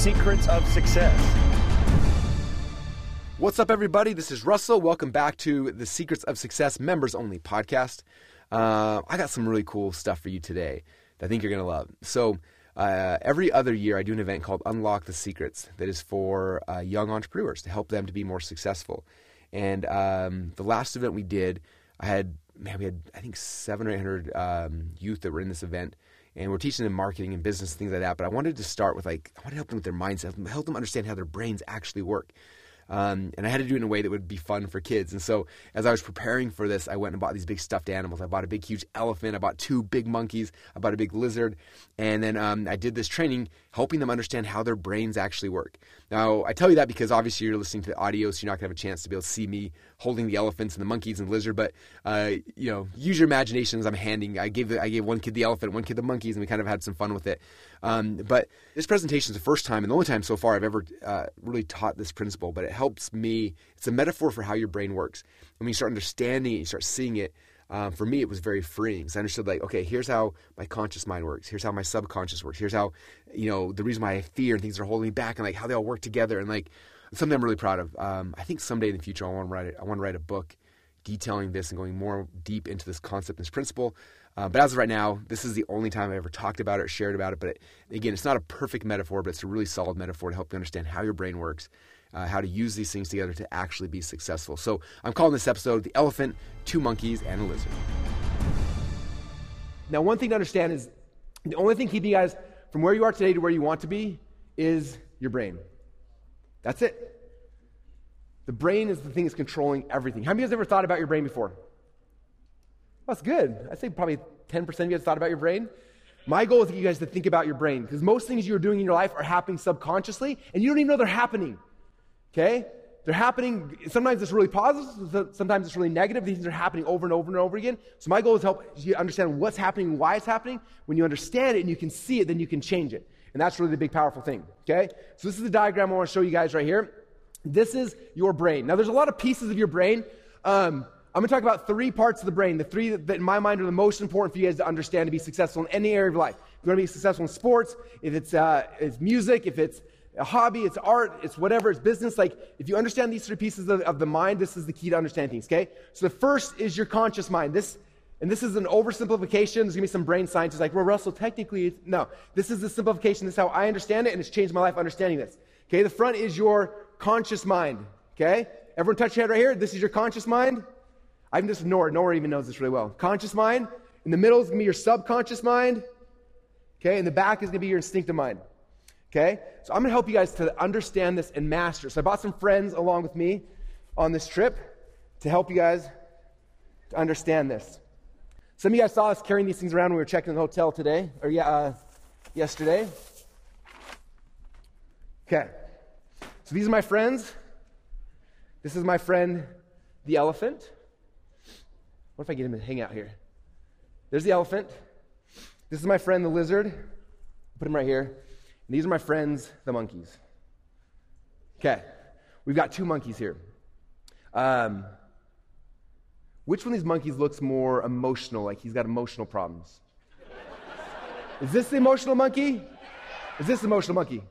secrets of success. What's up, everybody? This is Russell. Welcome back to the Secrets of Success members only podcast. Uh, I got some really cool stuff for you today that I think you're going to love. So, uh, every other year, I do an event called Unlock the Secrets that is for uh, young entrepreneurs to help them to be more successful. And um, the last event we did, I had, man, we had, I think, seven or 800 um, youth that were in this event and we're teaching them marketing and business things like that. But I wanted to start with like I want to help them with their mindset, help them understand how their brains actually work. Um, and I had to do it in a way that would be fun for kids. And so, as I was preparing for this, I went and bought these big stuffed animals. I bought a big, huge elephant. I bought two big monkeys. I bought a big lizard. And then um, I did this training, helping them understand how their brains actually work. Now, I tell you that because obviously you're listening to the audio, so you're not going to have a chance to be able to see me holding the elephants and the monkeys and the lizard. But uh, you know, use your imagination as I'm handing. I gave I gave one kid the elephant, one kid the monkeys, and we kind of had some fun with it. Um, but this presentation is the first time and the only time so far I've ever uh, really taught this principle. But it helps me. It's a metaphor for how your brain works. And when you start understanding it, you start seeing it. Um, for me, it was very freeing. So I understood, like, okay, here's how my conscious mind works. Here's how my subconscious works. Here's how, you know, the reason why I fear and things are holding me back, and like how they all work together. And like, something I'm really proud of. Um, I think someday in the future, I want to write. It, I want to write a book detailing this and going more deep into this concept this principle. Uh, but as of right now, this is the only time I ever talked about it or shared about it. But it, again, it's not a perfect metaphor, but it's a really solid metaphor to help you understand how your brain works, uh, how to use these things together to actually be successful. So I'm calling this episode The Elephant, Two Monkeys, and a Lizard. Now, one thing to understand is the only thing keeping you guys from where you are today to where you want to be is your brain. That's it. The brain is the thing that's controlling everything. How many of you guys ever thought about your brain before? That's good. I'd say probably 10% of you guys thought about your brain. My goal is to get you guys to think about your brain because most things you're doing in your life are happening subconsciously and you don't even know they're happening. Okay? They're happening, sometimes it's really positive, sometimes it's really negative. These things are happening over and over and over again. So my goal is to help you understand what's happening, why it's happening. When you understand it and you can see it, then you can change it. And that's really the big powerful thing. Okay? So this is the diagram I want to show you guys right here. This is your brain. Now there's a lot of pieces of your brain. Um, I'm going to talk about three parts of the brain, the three that, that, in my mind are the most important for you guys to understand to be successful in any area of life. If you want to be successful in sports, if it's, uh, it's music, if it's a hobby, it's art, it's whatever, it's business. Like, if you understand these three pieces of, of the mind, this is the key to understanding things, okay? So the first is your conscious mind. This, and this is an oversimplification. There's to be some brain scientists like, well, Russell, technically, no. This is the simplification. This is how I understand it, and it's changed my life understanding this. Okay, the front is your conscious mind. Okay? Everyone touch your head right here. This is your conscious mind. I'm just Nora. Nora even knows this really well. Conscious mind. In the middle is to be your subconscious mind. Okay? In the back is to be your instinctive mind. Okay? So I'm going to help you guys to understand this and master. So I brought some friends along with me on this trip to help you guys to understand this. Some of you guys saw us carrying these things around when we were checking the hotel today, or yeah, uh, yesterday. Okay. So these are my friends. This is my friend, the elephant. What if I get him to hang out here? There's the elephant. This is my friend, the lizard. Put him right here. And these are my friends, the monkeys. Okay. We've got two monkeys here. Um, which one of these monkeys looks more emotional, like he's got emotional problems? Is this the emotional monkey? Is this the emotional monkey?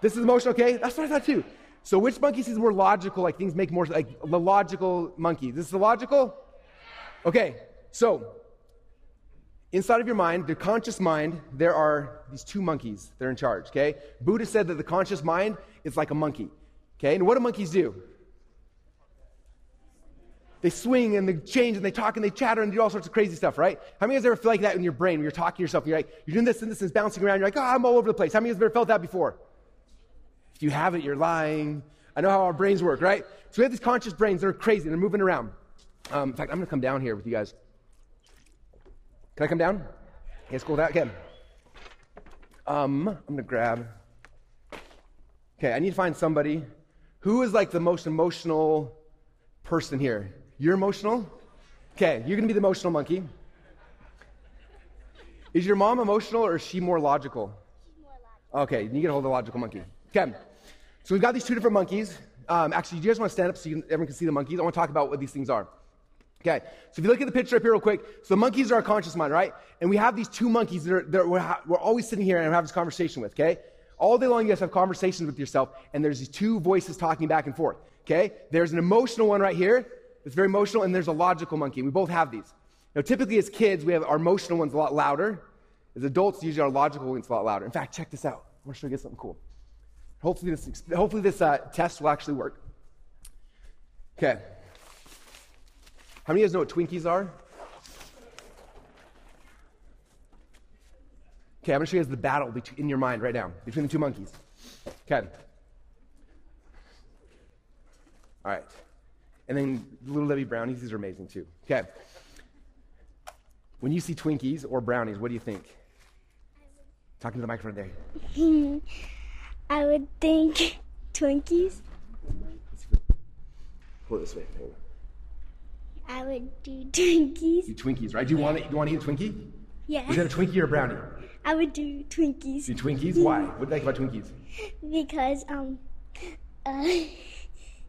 This is emotional, okay? That's what I thought too. So which monkey seems more logical, like things make more, like the logical monkey? This is the logical? Okay, so inside of your mind, the conscious mind, there are these two monkeys that are in charge, okay? Buddha said that the conscious mind is like a monkey, okay? And what do monkeys do? They swing and they change and they talk and they chatter and do all sorts of crazy stuff, right? How many of you guys ever feel like that in your brain when you're talking to yourself? And you're like, you're doing this and this is bouncing around. You're like, oh, I'm all over the place. How many of you have ever felt that before? If you haven't, you're lying. I know how our brains work, right? So we have these conscious brains that are crazy and they're moving around. Um, in fact, I'm going to come down here with you guys. Can I come down? Yes, go that. Okay. Um, I'm to grab. Okay, I need to find somebody who is like the most emotional person here. You're emotional? Okay, you're to be the emotional monkey. Is your mom emotional or is she more logical? She's more logical. Okay, you get a hold of the logical monkey. Okay, so we've got these two different monkeys. Um, actually, do you guys want to stand up so can, everyone can see the monkeys? I want to talk about what these things are. Okay, so if you look at the picture up here real quick, so the monkeys are our conscious mind, right? And we have these two monkeys that, are, that we're, we're always sitting here and having this conversation with, okay? All day long, you guys have conversations with yourself, and there's these two voices talking back and forth. Okay? There's an emotional one right here. It's very emotional, and there's a logical monkey. We both have these. Now, typically as kids, we have our emotional ones a lot louder. As adults, usually our logical ones a lot louder. In fact, check this out. I want to show you something cool. Hopefully, this, hopefully this uh, test will actually work. Okay. How many of you guys know what Twinkies are? Okay, I'm going to show you guys the battle in your mind right now between the two monkeys. Okay. All right. And then Little Debbie brownies, these are amazing too. Okay. When you see Twinkies or brownies, what do you think? Talking to the microphone there. I would think Twinkies. Pull it this way. I would do Twinkies. Do Twinkies, right? Do you want to, do you want to eat a Twinkie? Yeah. Is that a Twinkie or a brownie? I would do Twinkies. Do Twinkies? Why? What do you like about Twinkies? Because um uh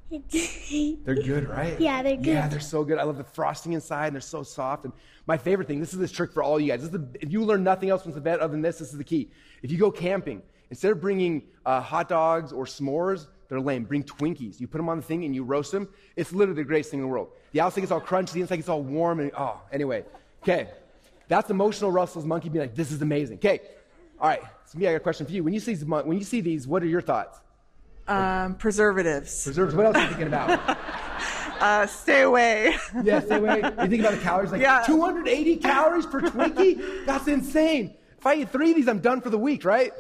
They're good, right? Yeah, they're good. Yeah, they're so good. I love the frosting inside, and they're so soft. And my favorite thing, this is this trick for all you guys. This is the, if you learn nothing else from the vet other than this, this is the key. If you go camping, instead of bringing uh, hot dogs or s'mores, they're lame. Bring Twinkies. You put them on the thing and you roast them. It's literally the greatest thing in the world. The outside gets all crunchy, the inside gets all warm, and oh, anyway. Okay, that's emotional Russell's monkey being like, this is amazing. Okay, all right. So me, I got a question for you. When you see these, when you see these, what are your thoughts? Um, preservatives. Preservatives. What else are you thinking about? Uh, stay away. yeah, stay away. You think about the calories? Like Yeah. 280 calories per Twinkie? That's insane. If I eat three of these, I'm done for the week, right?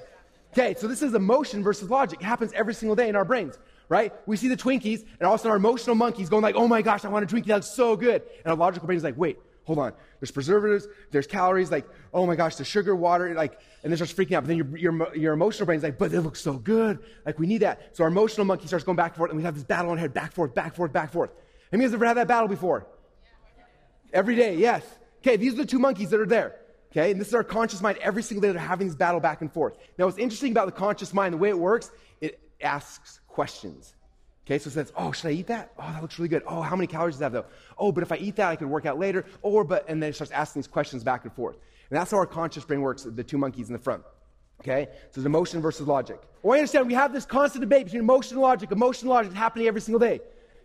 Okay, so this is emotion versus logic. It happens every single day in our brains, right? We see the Twinkies, and all of a sudden our emotional monkeys going like, oh my gosh, I want a Twinkie, that's so good. And our logical brain is like, wait, hold on. There's preservatives, there's calories, like, oh my gosh, the sugar, water, like, and then starts freaking out. But then your, your, your emotional brain is like, but it looks so good. Like, we need that. So our emotional monkey starts going back and forth, and we have this battle in our head, back, forth, back, forth, back, forth. Have you guys ever had that battle before? Every day, yes. Okay, these are the two monkeys that are there. Okay, and this is our conscious mind. Every single day they're having this battle back and forth. Now, what's interesting about the conscious mind, the way it works, it asks questions. Okay, so it says, oh, should I eat that? Oh, that looks really good. Oh, how many calories does that have, though? Oh, but if I eat that, I can work out later. Or, but, and then it starts asking these questions back and forth. And that's how our conscious brain works, the two monkeys in the front. Okay, so it's emotion versus logic. Well, I understand we have this constant debate between emotion and logic. Emotion and logic happening every single day.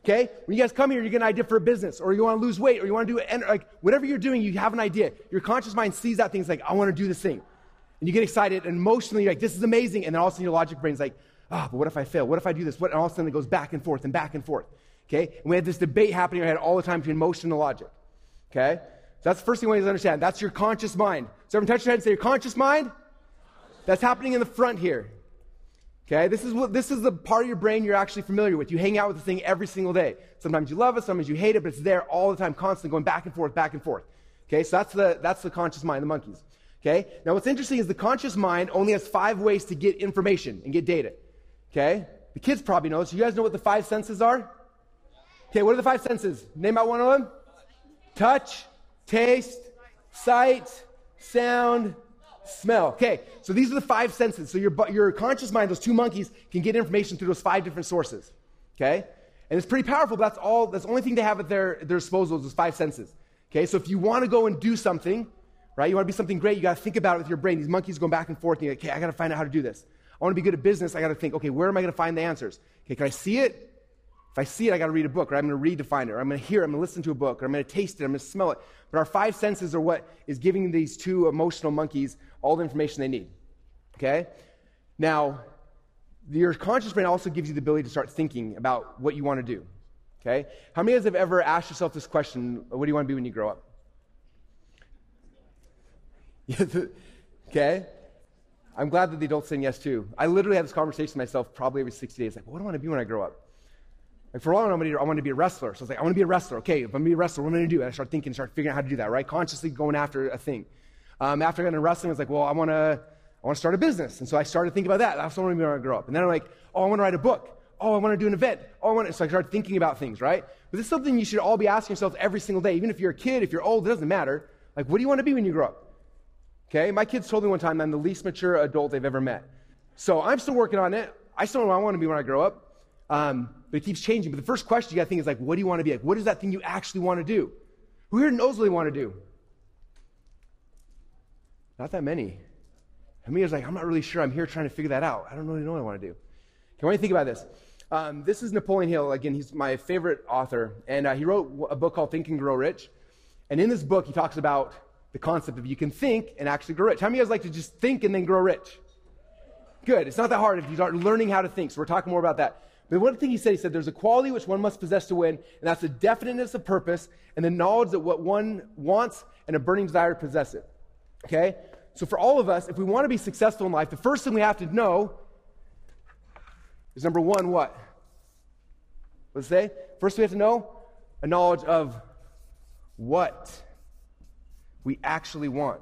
Okay? When you guys come here, you get an idea for a business, or you want to lose weight, or you want to do it, like whatever you're doing, you have an idea. Your conscious mind sees that thing, it's like, I want to do this thing. And you get excited, and emotionally, you're like, this is amazing. And then all of a sudden, your logic brain's like, ah, but what if I fail? What if I do this? What? And all of a sudden, it goes back and forth and back and forth. Okay? And we had this debate happening in our head all the time between emotion and logic. Okay? So that's the first thing we need to understand. That's your conscious mind. So everyone touch your head and say, your conscious mind? That's happening in the front here. Okay, this is what this is the part of your brain you're actually familiar with. You hang out with the thing every single day. Sometimes you love it, sometimes you hate it, but it's there all the time, constantly going back and forth, back and forth. Okay, so that's the that's the conscious mind, the monkeys. Okay, now what's interesting is the conscious mind only has five ways to get information and get data. Okay, the kids probably know this. You guys know what the five senses are? Okay, what are the five senses? Name out one of them. Touch, taste, sight, sound, smell. Okay, so these are the five senses. So your, your conscious mind, those two monkeys, can get information through those five different sources. Okay? And it's pretty powerful, but that's all, that's the only thing they have at their, their disposal is those five senses. Okay, so if you want to go and do something, right, you want to be something great, you got to think about it with your brain. These monkeys going back and forth, and like, okay, I got to find out how to do this. I want to be good at business, I got to think, okay, where am I going to find the answers? Okay, can I see it? If I see it, I got to read a book, or I'm going to read to find it, or I'm going to hear it, I'm going to listen to a book, or I'm going to taste it, I'm going to smell it. But our five senses are what is giving these two emotional monkeys all the information they need. Okay? Now, your conscious brain also gives you the ability to start thinking about what you want to do. Okay? How many of you have ever asked yourself this question what do you want to be when you grow up? okay? I'm glad that the adults saying yes too. I literally have this conversation with myself probably every 60 days. Like, what do I want to be when I grow up? Like for a long time, I want to be a wrestler. So I was like, I want to be a wrestler. Okay, if I'm going to be a wrestler, what am I going to do? And I start thinking, start figuring out how to do that, right? Consciously going after a thing. Um, after I got into wrestling, I was like, well, I want to, I want to start a business. And so I started thinking about that. That's what I want to be when I grow up. And then I'm like, oh, I want to write a book. Oh, I want to do an event. Oh, I want to. So I started thinking about things, right? But this is something you should all be asking yourselves every single day. Even if you're a kid, if you're old, it doesn't matter. Like, what do you want to be when you grow up? Okay, my kids told me one time I'm the least mature adult they've ever met. So I'm still working on it. I still know I want to be when I grow up. Um, but it keeps changing. But the first question you got to think is like, what do you want to be like? What is that thing you actually want to do? Who here knows what they want to do? Not that many. Of you like, I'm not really sure. I'm here trying to figure that out. I don't really know what I want to do. Okay, I want you think about this. Um, this is Napoleon Hill. Again, he's my favorite author. And uh, he wrote a book called Think and Grow Rich. And in this book, he talks about the concept of you can think and actually grow rich. How many of you guys like to just think and then grow rich? Good. It's not that hard if you start learning how to think. So we're talking more about that. But one thing he said, he said, there's a quality which one must possess to win, and that's the definiteness of purpose and the knowledge that what one wants and a burning desire to possess it. Okay? So for all of us, if we want to be successful in life, the first thing we have to know is number one, what? Let's say, first we have to know a knowledge of what we actually want.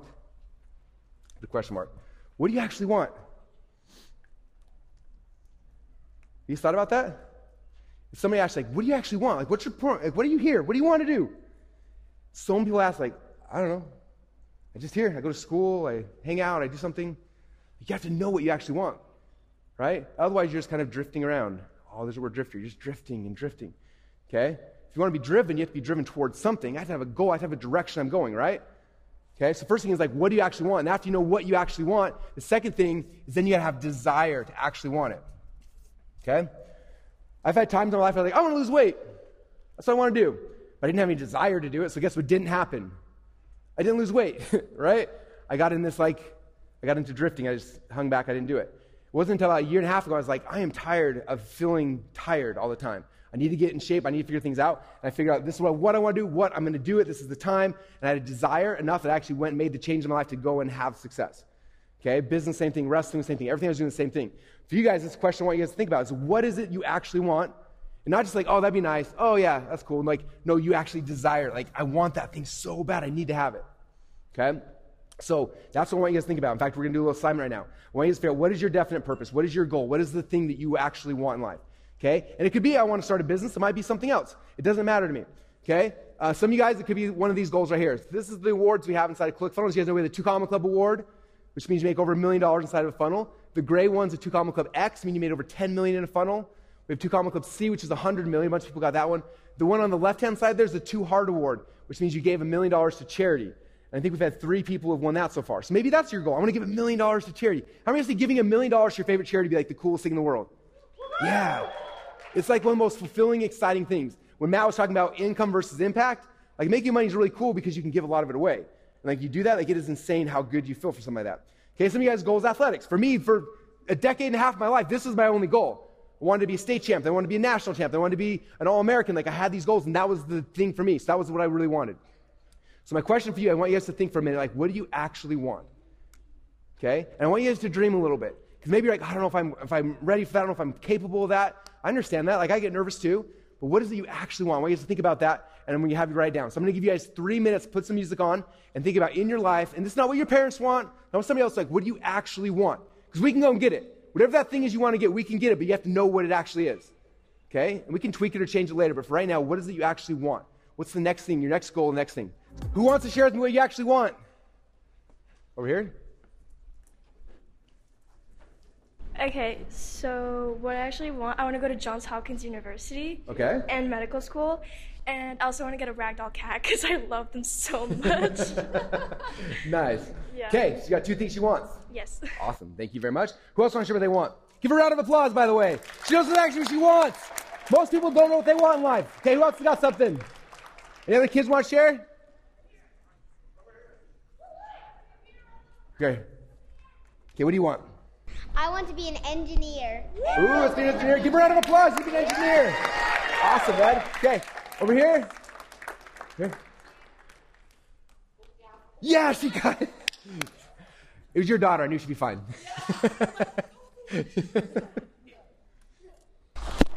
The question mark. What do you actually want? You thought about that? If somebody asks, like, what do you actually want? Like, what's your point? Like, what are you here? What do you want to do? So many people ask, like, I don't know. I just here. I go to school. I hang out. I do something. You have to know what you actually want, right? Otherwise, you're just kind of drifting around. Oh, there's a word drifter. You're just drifting and drifting. Okay? If you want to be driven, you have to be driven towards something. I have to have a goal. I have to have a direction I'm going, right? Okay, so first thing is like, what do you actually want? And after you know what you actually want, the second thing is then you gotta have desire to actually want it. Okay? I've had times in my life where I'm like, I want to lose weight. That's what I want to do. But I didn't have any desire to do it, so guess what didn't happen? I didn't lose weight, right? I got in this like, I got into drifting. I just hung back. I didn't do it. It wasn't until about a year and a half ago I was like, I am tired of feeling tired all the time. I need to get in shape. I need to figure things out. And I figured out this is what, what I want to do, what I'm going to do it. This is the time. And I had a desire enough that I actually went and made the change in my life to go and have success. Okay, business, same thing, wrestling, same thing. Everything I was doing the same thing. For you guys, this question I want you guys to think about is what is it you actually want? And not just like, oh, that'd be nice. Oh, yeah, that's cool. And like, no, you actually desire. Like, I want that thing so bad. I need to have it. Okay? So that's what I want you guys to think about. In fact, we're going to do a little assignment right now. I want you to figure out what is your definite purpose? What is your goal? What is the thing that you actually want in life? Okay? And it could be I want to start a business. It might be something else. It doesn't matter to me. Okay? Uh, some of you guys, it could be one of these goals right here. This is the awards we have inside of ClickFunnels. You guys know we have the Two Comma Club Award which means you make over a million dollars inside of a funnel. The gray one's a two comma club X, meaning you made over 10 million in a funnel. We have two comma club C, which is 100 million. A bunch of people got that one. The one on the left hand side there's the two hard award, which means you gave a million dollars to charity. And I think we've had three people who have won that so far. So maybe that's your goal. I want to give a million dollars to charity. How many of you giving a million dollars to your favorite charity be like the coolest thing in the world? Yeah. It's like one of the most fulfilling, exciting things. When Matt was talking about income versus impact, like making money is really cool because you can give a lot of it away. And like you do that, like it is insane how good you feel for something like that. Okay, some of you guys' goal is athletics. For me, for a decade and a half of my life, this was my only goal. I wanted to be a state champ. I wanted to be a national champ. I wanted to be an All American. Like I had these goals, and that was the thing for me. So that was what I really wanted. So my question for you, I want you guys to think for a minute, like, what do you actually want? Okay? And I want you guys to dream a little bit. Because maybe you're like, I don't know if I'm, if I'm ready for that. I don't know if I'm capable of that. I understand that. Like, I get nervous too. But what is it you actually want? I want you guys to think about that, and I'm going to have you write it down. So I'm going to give you guys three minutes, put some music on, and think about in your life, and this is not what your parents want, not what somebody else like, what do you actually want? Because we can go and get it. Whatever that thing is you want to get, we can get it, but you have to know what it actually is. Okay? And we can tweak it or change it later, but for right now, what is it you actually want? What's the next thing, your next goal, the next thing? Who wants to share with me what you actually want? Over here? Okay, so what I actually want, I want to go to Johns Hopkins University. Okay. And medical school. And I also want to get a ragdoll cat because I love them so much. nice. Yeah. Okay, so you got two things she wants. yes. Awesome. Thank you very much. Who else wants to share what they want? Give her a round of applause, by the way. She knows exactly what she wants. Most people don't know what they want in life. Okay, who else got something? Any other kids want to share? Okay. Okay, what do you want? I want to be an engineer. Ooh, let's be an engineer. Give her a round of applause. You be an engineer. Awesome, bud. Okay, over here. Here. Yeah, she got it. It was your daughter. I knew she'd be fine.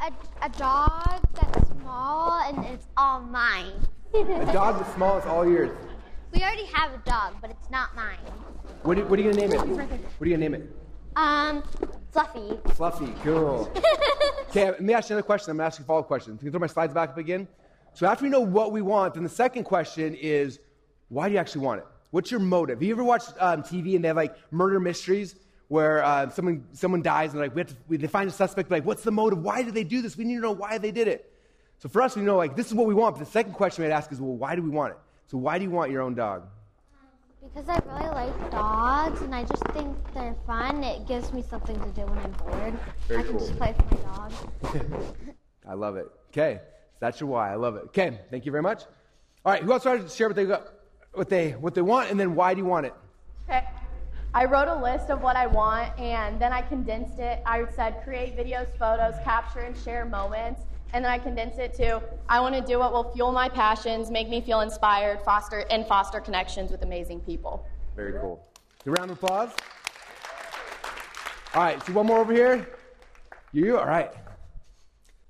A, a dog that's small and it's all mine. A dog that's small, it's all yours. We already have a dog, but it's not mine. What, are- what are you going to name it? What are you going to name it? Um, Fluffy. Fluffy. Cool. Okay, let me ask you another question. I'm going to ask you a follow up question. Can you throw my slides back up again? So after we know what we want, then the second question is, why do you actually want it? What's your motive? Have you ever watched um, TV and they have like murder mysteries where uh, someone someone dies and like we have to, we, they find a suspect, like what's the motive? Why did they do this? We need to know why they did it. So for us, we know like this is what we want. But the second question we'd ask is, well, why do we want it? So why do you want your own dog? Because I really like dogs and I just think they're fun. It gives me something to do when I'm bored. Very I can cool. just play with my dog. I love it. Okay, that's your why. I love it. Okay, thank you very much. All right, who else wanted to share what they got, what they what they want, and then why do you want it? Okay. I wrote a list of what I want and then I condensed it. I said create videos, photos, capture and share moments. And then I condensed it to I want to do what will fuel my passions, make me feel inspired, foster and foster connections with amazing people. Very cool. A round of applause. All right, so one more over here. You all right?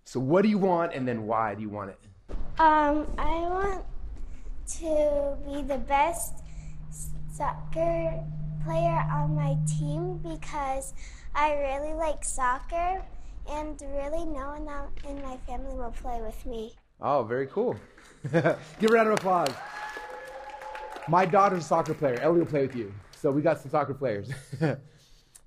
So what do you want, and then why do you want it? Um, I want to be the best soccer player on my team because I really like soccer and really no one in my family will play with me. Oh, very cool. Give a round of applause. My daughter's a soccer player. Ellie will play with you. So we got some soccer players.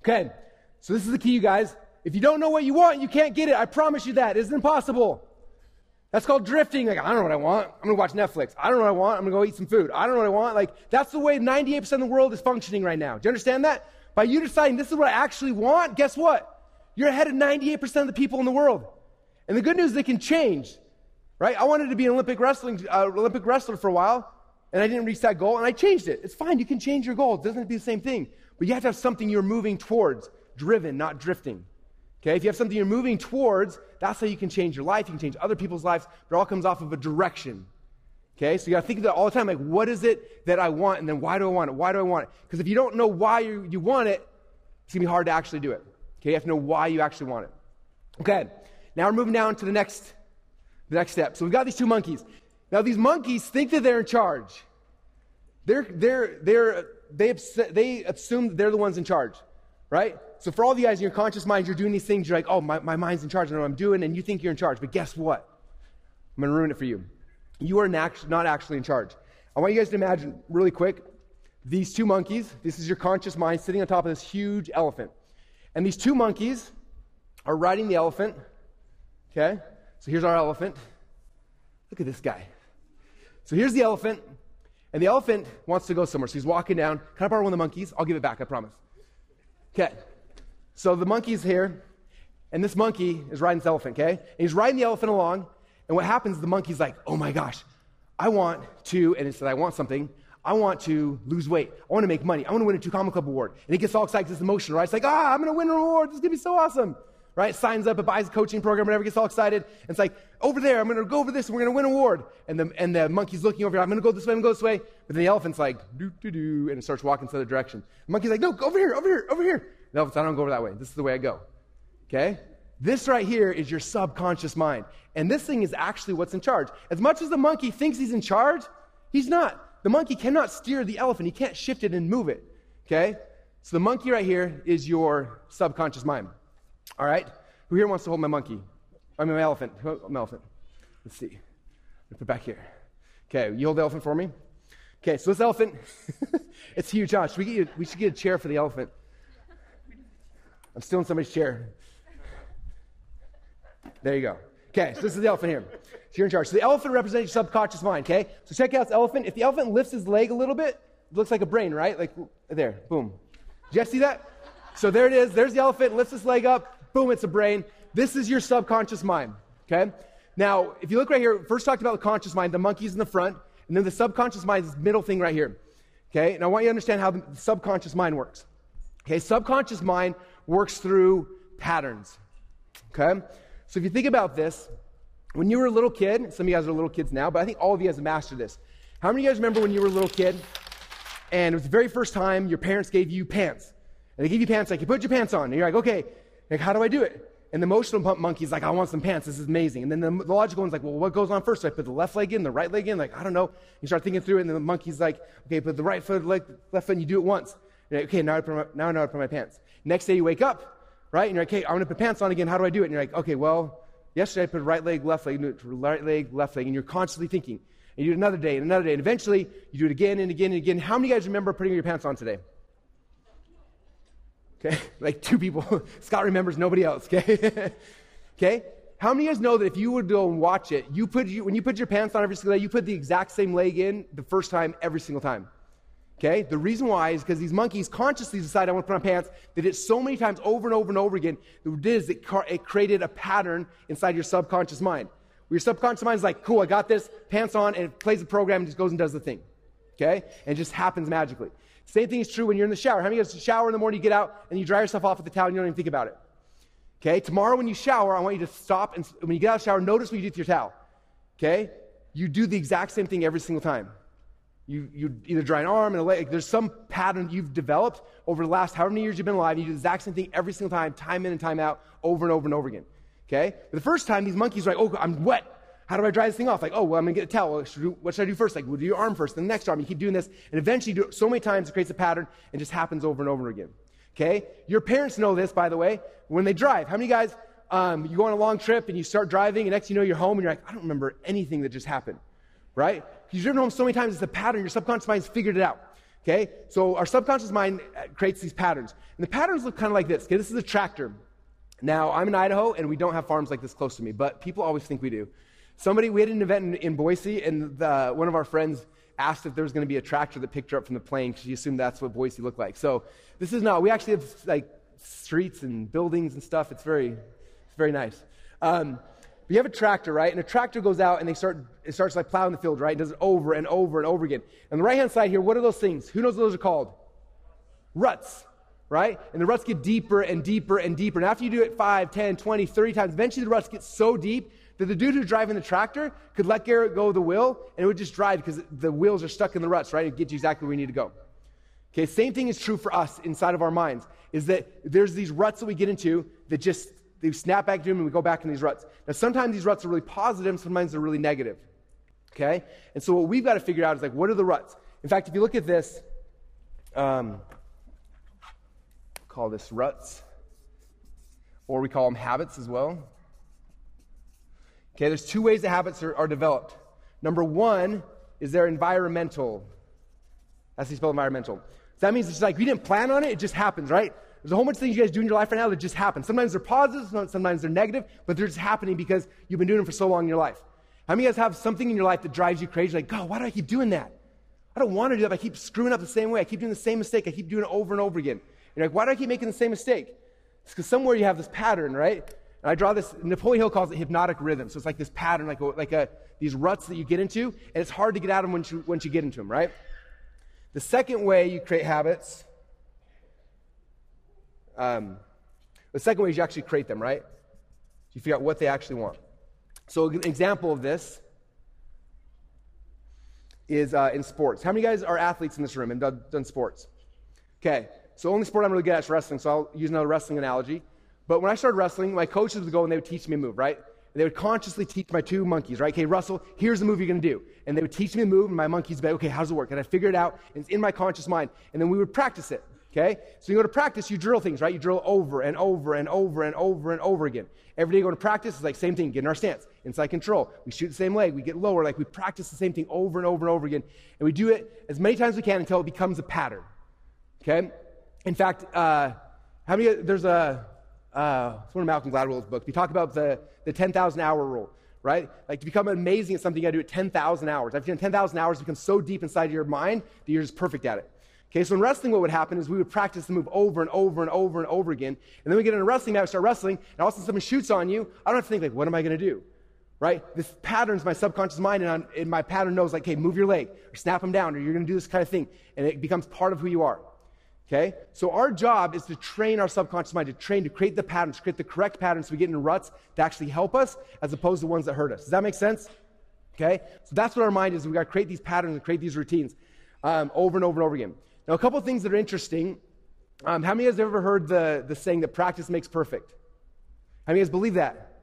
okay, so this is the key, you guys. If you don't know what you want, you can't get it. I promise you that. It's impossible. That's called drifting. Like, I don't know what I want. I'm going to watch Netflix. I don't know what I want. I'm going to go eat some food. I don't know what I want. Like, that's the way 98% of the world is functioning right now. Do you understand that? By you deciding this is what I actually want, guess what? You're ahead of 98% of the people in the world. And the good news is they can change, right? I wanted to be an Olympic wrestling, uh, Olympic wrestler for a while, and I didn't reach that goal, and I changed it. It's fine. You can change your goal. It doesn't have to be the same thing. But you have to have something you're moving towards, driven, not drifting. Okay, if you have something you're moving towards, that's how you can change your life. You can change other people's lives, but it all comes off of a direction. Okay, so you gotta think of that all the time. Like, what is it that I want? And then why do I want it? Why do I want it? Because if you don't know why you, you want it, it's gonna be hard to actually do it. Okay, you have to know why you actually want it. Okay, now we're moving down to the next, the next step. So we've got these two monkeys. Now these monkeys think that they're in charge. They're, they're, they're, they, they assume they're the ones in charge, right? So for all of you guys in your conscious mind, you're doing these things. You're like, oh, my, my mind's in charge. I know what I'm doing. And you think you're in charge. But guess what? I'm going to ruin it for you. You are not actually in charge. I want you guys to imagine really quick these two monkeys. This is your conscious mind sitting on top of this huge elephant. And these two monkeys are riding the elephant. Okay? So here's our elephant. Look at this guy. So here's the elephant. And the elephant wants to go somewhere. So he's walking down. Can I borrow one of the monkeys? I'll give it back, I promise. Okay. So the monkey's here, and this monkey is riding this elephant, okay? And he's riding the elephant along, and what happens, the monkey's like, oh my gosh, I want to, and it said, I want something. I want to lose weight. I want to make money. I want to win a two comma club award. And he gets all excited, it's emotional, right? It's like, ah, I'm going to win an award. This is going to be so awesome. Right? Signs up, buys a coaching program, whatever, gets all excited. And it's like, over there, I'm going to go over this, and we're going to win an award. And the, and the monkey's looking over here, I'm going to go this way, I'm going to go this way. But then the elephant's like, doo, doo, doo, and it starts walking in the other direction. The monkey's like, no, go over here, over here, over here. The elephant's, I don't go over that way. This is the way I go. Okay? This right here is your subconscious mind. And this thing is actually what's in charge. As much as the monkey thinks he's in charge, he's not. The monkey cannot steer the elephant, he can't shift it and move it. Okay? So the monkey right here is your subconscious mind. All right? Who here wants to hold my monkey? I mean, my elephant. My elephant. Let's see. Let put it back here. Okay, you hold the elephant for me? Okay, so this elephant, it's huge, huh? Should we, get you, we should get a chair for the elephant. I'm still in somebody's chair. There you go. Okay, so this is the elephant here. So you're in charge. So the elephant represents your subconscious mind, okay? So check out this elephant. If the elephant lifts his leg a little bit, it looks like a brain, right? Like there, boom. Did you guys see that? So there it is. There's the elephant, lifts his leg up, boom, it's a brain. This is your subconscious mind, okay? Now, if you look right here, first talked about the conscious mind, the monkey's in the front, and then the subconscious mind is this middle thing right here, okay? And I want you to understand how the subconscious mind works. Okay, subconscious mind works through patterns. Okay? So if you think about this, when you were a little kid, some of you guys are little kids now, but I think all of you guys have mastered this. How many of you guys remember when you were a little kid and it was the very first time your parents gave you pants? They give you pants, like, you put your pants on. And you're like, okay, like, how do I do it? And the emotional pump monkey's like, I want some pants. This is amazing. And then the, the logical one's like, well, what goes on first? I put the left leg in, the right leg in. Like, I don't know. You start thinking through it, and then the monkey's like, okay, put the right foot, leg, left foot, and you do it once. Like, okay, now I, put my, now I know how to put my pants. Next day you wake up, right? And you're like, okay, I'm going to put pants on again. How do I do it? And you're like, okay, well, yesterday I put right leg, left leg, right leg, left leg. And you're constantly thinking. And you do it another day and another day. And eventually you do it again and again and again. How many guys remember putting your pants on today? Okay, like two people. Scott remembers, nobody else. Okay, okay. How many of you guys know that if you would go and watch it, you put you, when you put your pants on every single day, you put the exact same leg in the first time every single time? Okay? The reason why is because these monkeys consciously decide I want to put on pants. They did it so many times over and over and over again. What it did is it, it created a pattern inside your subconscious mind. Where your subconscious mind is like, cool, I got this, pants on, and it plays the program and just goes and does the thing. Okay? And it just happens magically. Same thing is true when you're in the shower. How many guys shower in the morning, you get out, and you dry yourself off with the towel and you don't even think about it? Okay? Tomorrow when you shower, I want you to stop and when you get out of the shower, notice what you do with your towel. Okay? You do the exact same thing every single time. You, you either dry an arm and a leg. There's some pattern you've developed over the last however many years you've been alive. and You do the exact same thing every single time, time in and time out, over and over and over again. Okay? But the first time, these monkeys are like, oh, I'm wet. How do I dry this thing off? Like, oh, well, I'm going to get a towel. What should, I do, what should I do first? Like, we'll do your arm first, then the next arm. You keep doing this. And eventually, do it so many times, it creates a pattern and just happens over and over again. Okay? Your parents know this, by the way, when they drive. How many guys, um, you go on a long trip and you start driving, and next you know you're home and you're like, I don't remember anything that just happened right? You've driven home so many times, it's a pattern. Your subconscious mind's figured it out. Okay? So our subconscious mind uh, creates these patterns. And the patterns look kind of like this. Okay, this is a tractor. Now, I'm in Idaho, and we don't have farms like this close to me, but people always think we do. Somebody, we had an event in, in Boise, and the, one of our friends asked if there was going to be a tractor that picked her up from the plane because she assumed that's what Boise looked like. So this is not. We actually have like streets and buildings and stuff. It's very, it's very nice. Um, you have a tractor, right? And a tractor goes out and they start, it starts like plowing the field, right? It does it over and over and over again. On the right hand side here, what are those things? Who knows what those are called? Ruts, right? And the ruts get deeper and deeper and deeper. And after you do it 5, 10, 20, 30 times, eventually the ruts get so deep that the dude who's driving the tractor could let Garrett go the wheel and it would just drive because the wheels are stuck in the ruts, right? It gets you exactly where you need to go. Okay, same thing is true for us inside of our minds, is that there's these ruts that we get into that just they snap back to him and we go back in these ruts. Now, sometimes these ruts are really positive, sometimes they're really negative. Okay? And so what we've got to figure out is like, what are the ruts? In fact, if you look at this, um, call this ruts, or we call them habits as well. Okay, there's two ways that habits are, are developed. Number one is they're environmental. That's how you spell environmental. So that means it's like we didn't plan on it, it just happens, right? There's a whole bunch of things you guys do in your life right now that just happen. Sometimes they're positive, sometimes they're negative, but they're just happening because you've been doing them for so long in your life. How many of you guys have something in your life that drives you crazy? Like, God, why do I keep doing that? I don't want to do that. I keep screwing up the same way. I keep doing the same mistake. I keep doing it over and over again. You're like, why do I keep making the same mistake? It's because somewhere you have this pattern, right? And I draw this, Napoleon Hill calls it hypnotic rhythm. So it's like this pattern, like, a, like a, these ruts that you get into, and it's hard to get out of them once you, once you get into them, right? The second way you create habits um, the second way is you actually create them, right? You figure out what they actually want. So, an example of this is uh, in sports. How many guys are athletes in this room and done, done sports? Okay, so only sport I'm really good at is wrestling, so I'll use another wrestling analogy. But when I started wrestling, my coaches would go and they would teach me a move, right? And they would consciously teach my two monkeys, right? Okay, Russell, here's the move you're going to do. And they would teach me the move, and my monkeys would be like, okay, how does it work? And I figure it out, and it's in my conscious mind. And then we would practice it. Okay? So you go to practice, you drill things, right? You drill over and over and over and over and over again. Every day you go to practice, it's like same thing, get in our stance, inside control. We shoot the same leg, we get lower, like we practice the same thing over and over and over again. And we do it as many times as we can until it becomes a pattern. Okay? In fact, uh, how many, there's a, uh, it's one of Malcolm Gladwell's books. We talk about the, the 10,000 hour rule, right? Like to become amazing at something, you gotta do it 10,000 hours. After you've 10,000 hours, it becomes so deep inside your mind that you're just perfect at it. Okay, so in wrestling, what would happen is we would practice the move over and over and over and over again. And then we get in a wrestling match, start wrestling, and all of a sudden someone shoots on you. I don't have to think, like, what am I to do? Right? This pattern's my subconscious mind, and, and my pattern knows, like, hey, move your leg, or snap them down, or you're to do this kind of thing. And it becomes part of who you are. Okay? So our job is to train our subconscious mind, to train, to create the patterns, create the correct patterns so we get in ruts that actually help us, as opposed to the ones that hurt us. Does that make sense? Okay? So that's what our mind is. we got to create these patterns and create these routines um, over and over and over again. Now, a couple things that are interesting. Um, how many of you have ever heard the, the saying that practice makes perfect? How many of you guys believe that?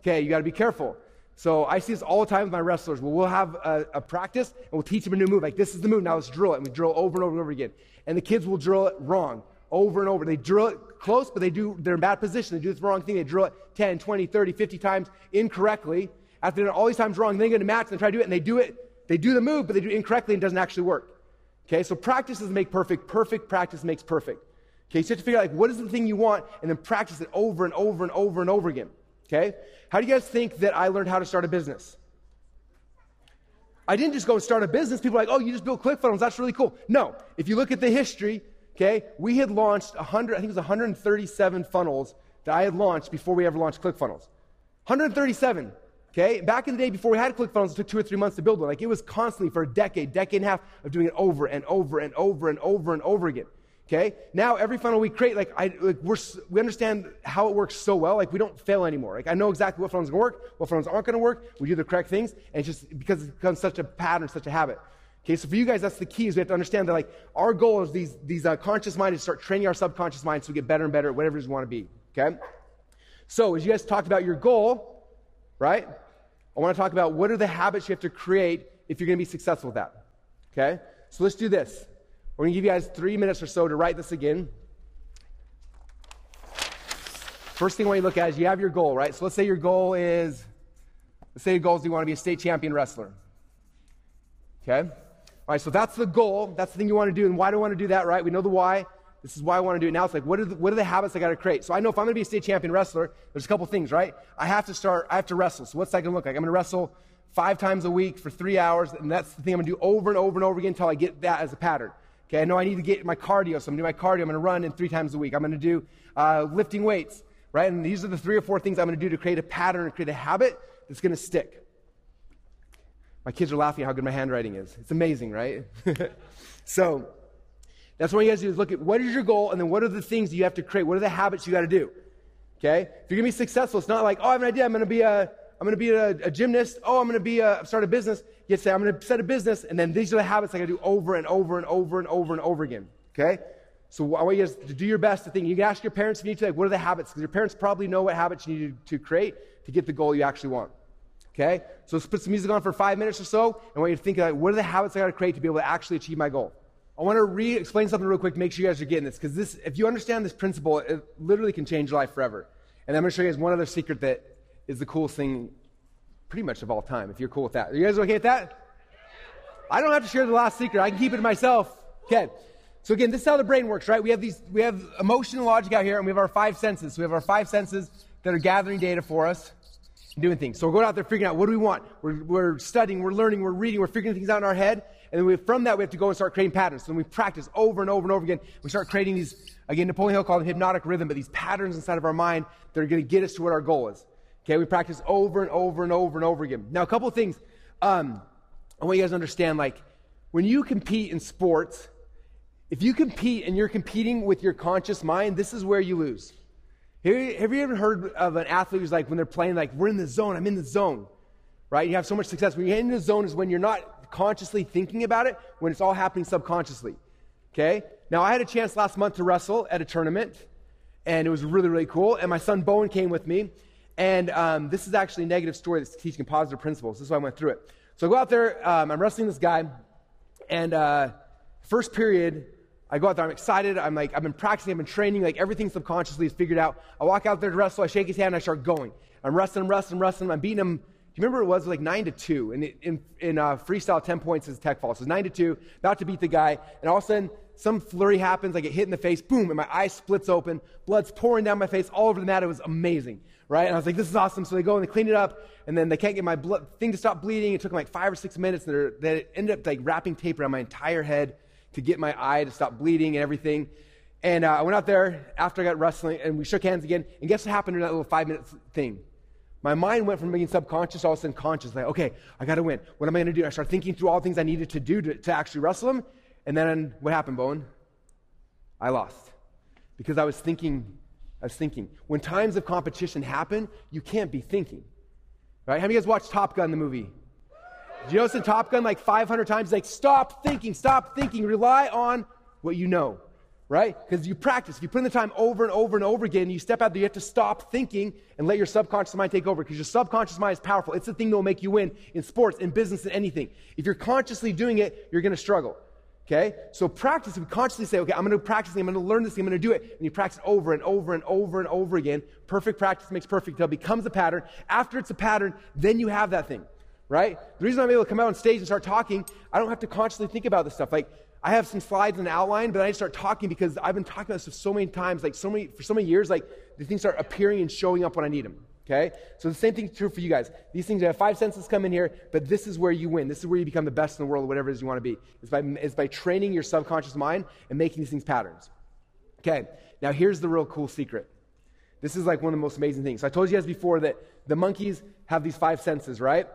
Okay, you got to be careful. So I see this all the time with my wrestlers. Well, we'll have a, a, practice and we'll teach them a new move. Like, this is the move. Now let's drill it. And we drill over and over and over again. And the kids will drill it wrong over and over. They drill it close, but they do, they're in bad position. They do the wrong thing. They drill it 10, 20, 30, 50 times incorrectly. After they're all these times wrong, they get to match and they try to do it and they do it. They do the move, but they do it incorrectly and it doesn't actually work. Okay, so practice doesn't make perfect. Perfect practice makes perfect. Okay, so you have to figure out like what is the thing you want and then practice it over and over and over and over again. Okay? How do you guys think that I learned how to start a business? I didn't just go and start a business. People are like, oh, you just built ClickFunnels. That's really cool. No. If you look at the history, okay, we had launched 100, I think it was 137 funnels that I had launched before we ever launched ClickFunnels. 137. Okay, back in the day before we had ClickFunnels, it took two or three months to build one. Like it was constantly for a decade, decade and a half of doing it over and over and over and over and over again. Okay, now every funnel we create, like, I, like we're, we understand how it works so well. Like we don't fail anymore. Like I know exactly what funnels to work, what funnels aren't to work. We do the correct things, and it's just because it becomes such a pattern, such a habit. Okay, so for you guys, that's the key. Is we have to understand that like our goal is these these uh, conscious minds to start training our subconscious mind so we get better and better at whatever it is we want to be. Okay, so as you guys talked about your goal, right? I want to talk about what are the habits you have to create if you're to be successful with that. Okay? So let's do this. We're going to give you guys three minutes or so to write this again. First thing I want you to look at is you have your goal, right? So let's say your goal is, let's say your goal is you want to be a state champion wrestler. Okay? All right, so that's the goal. That's the thing you want to do. And why do I want to do that, right? We know the why. This is why I want to do it now. It's like, what are the, what are the habits I got to create? So I know if I'm going to be a state champion wrestler, there's a couple things, right? I have to start, I have to wrestle. So what's that going to look like? I'm going to wrestle five times a week for three hours, and that's the thing I'm going to do over and over and over again until I get that as a pattern. Okay, I know I need to get my cardio, so I'm going to do my cardio. I'm going to run in three times a week. I'm going to do uh, lifting weights, right? And these are the three or four things I'm going to do to create a pattern create a habit that's going to stick. My kids are laughing at how good my handwriting is. It's amazing, right? so, that's what you guys do is look at what is your goal and then what are the things you have to create? What are the habits you got to do? Okay? If you're going to be successful, it's not like, oh, I have an idea. I'm going to be a, I'm going to be a, a gymnast. Oh, I'm going to be a, start a business. You say, I'm going to set a business. And then these are the habits I got to do over and over and over and over and over again. Okay? So I want you guys to do your best to think. You can ask your parents if you need to, like, what are the habits? Because your parents probably know what habits you need to, create to get the goal you actually want. Okay? So let's put some music on for five minutes or so. And I want you to think, like, what are the habits I got to create to be able to actually achieve my goal? I want to re explain something real quick make sure you guys are getting this. Because this, if you understand this principle, it literally can change your life forever. And I'm going to show you guys one other secret that is the coolest thing pretty much of all time, if you're cool with that. Are you guys okay with that? I don't have to share the last secret. I can keep it to myself. Okay. So again, this is how the brain works, right? We have these, we have emotion and logic out here, and we have our five senses. So we have our five senses that are gathering data for us and doing things. So we're going out there figuring out what do we want. We're, we're studying, we're learning, we're reading, we're figuring things out in our head, and then we, from that, we have to go and start creating patterns. So then we practice over and over and over again. We start creating these, again, Napoleon Hill called them hypnotic rhythm, but these patterns inside of our mind that are going to get us to what our goal is. Okay, we practice over and over and over and over again. Now, a couple of things um, I want you guys to understand. Like, when you compete in sports, if you compete and you're competing with your conscious mind, this is where you lose. Have you, have you ever heard of an athlete who's like, when they're playing, like, we're in the zone, I'm in the zone, right? You have so much success. When you're in the zone is when you're not consciously thinking about it, when it's all happening subconsciously. Okay? Now, I had a chance last month to wrestle at a tournament, and it was really, really cool. And my son Bowen came with me. And um, this is actually a negative story that's teaching positive principles. This is why I went through it. So I go out there, um, I'm wrestling this guy, and uh, first period, I go out there, I'm excited, I'm like, I've been practicing, I've been training, like everything subconsciously is figured out. I walk out there to wrestle, I shake his hand, and I start going. I'm wrestling, wrestling, wrestling, I'm beating him. Do you remember it was like 9 to 2? And in, in uh, freestyle, 10 points is tech fall. So it's 9 to 2, about to beat the guy, and all of a sudden, some flurry happens, I get hit in the face, boom, and my eye splits open, blood's pouring down my face all over the mat. It was amazing right? And I was like, this is awesome. So they go and they clean it up, and then they can't get my blood, thing to stop bleeding. It took them like five or six minutes, and they ended up like wrapping tape around my entire head to get my eye to stop bleeding and everything. And uh, I went out there after I got wrestling, and we shook hands again. And guess what happened in that little five minute thing? My mind went from being subconscious all of a sudden conscious. Like, okay, I got to win. What am I going to do? I started thinking through all the things I needed to do to, to actually wrestle him. And then what happened, Bowen? I lost because I was thinking Was thinking. When times of competition happen, you can't be thinking. Right? How many of you guys watched Top Gun, the movie? Did you notice in Top Gun like 500 times, like, stop thinking, stop thinking, rely on what you know, right? Because you practice. If you put in the time over and over and over again, you step out there, you have to stop thinking and let your subconscious mind take over because your subconscious mind is powerful. It's the thing that will make you win in sports, in business, in anything. If you're consciously doing it, you're going to struggle. Okay? So practice, we consciously say, okay, I'm going to practice, I'm going to learn this, I'm going to do it. And you practice over and over and over and over again. Perfect practice makes perfect until it becomes a pattern. After it's a pattern, then you have that thing, right? The reason I'm able to come out on stage and start talking, I don't have to consciously think about this stuff. Like, I have some slides and an outline, but I start talking because I've been talking about this so many times, like so many, for so many years, like the things start appearing and showing up when I need them. Okay? So the same thing's true for you guys. These things, you have five senses come in here, but this is where you win. This is where you become the best in the world, whatever it is you want to be. It's by, it's by training your subconscious mind and making these things patterns. Okay, now here's the real cool secret. This is like one of the most amazing things. So I told you guys before that the monkeys have these five senses, right?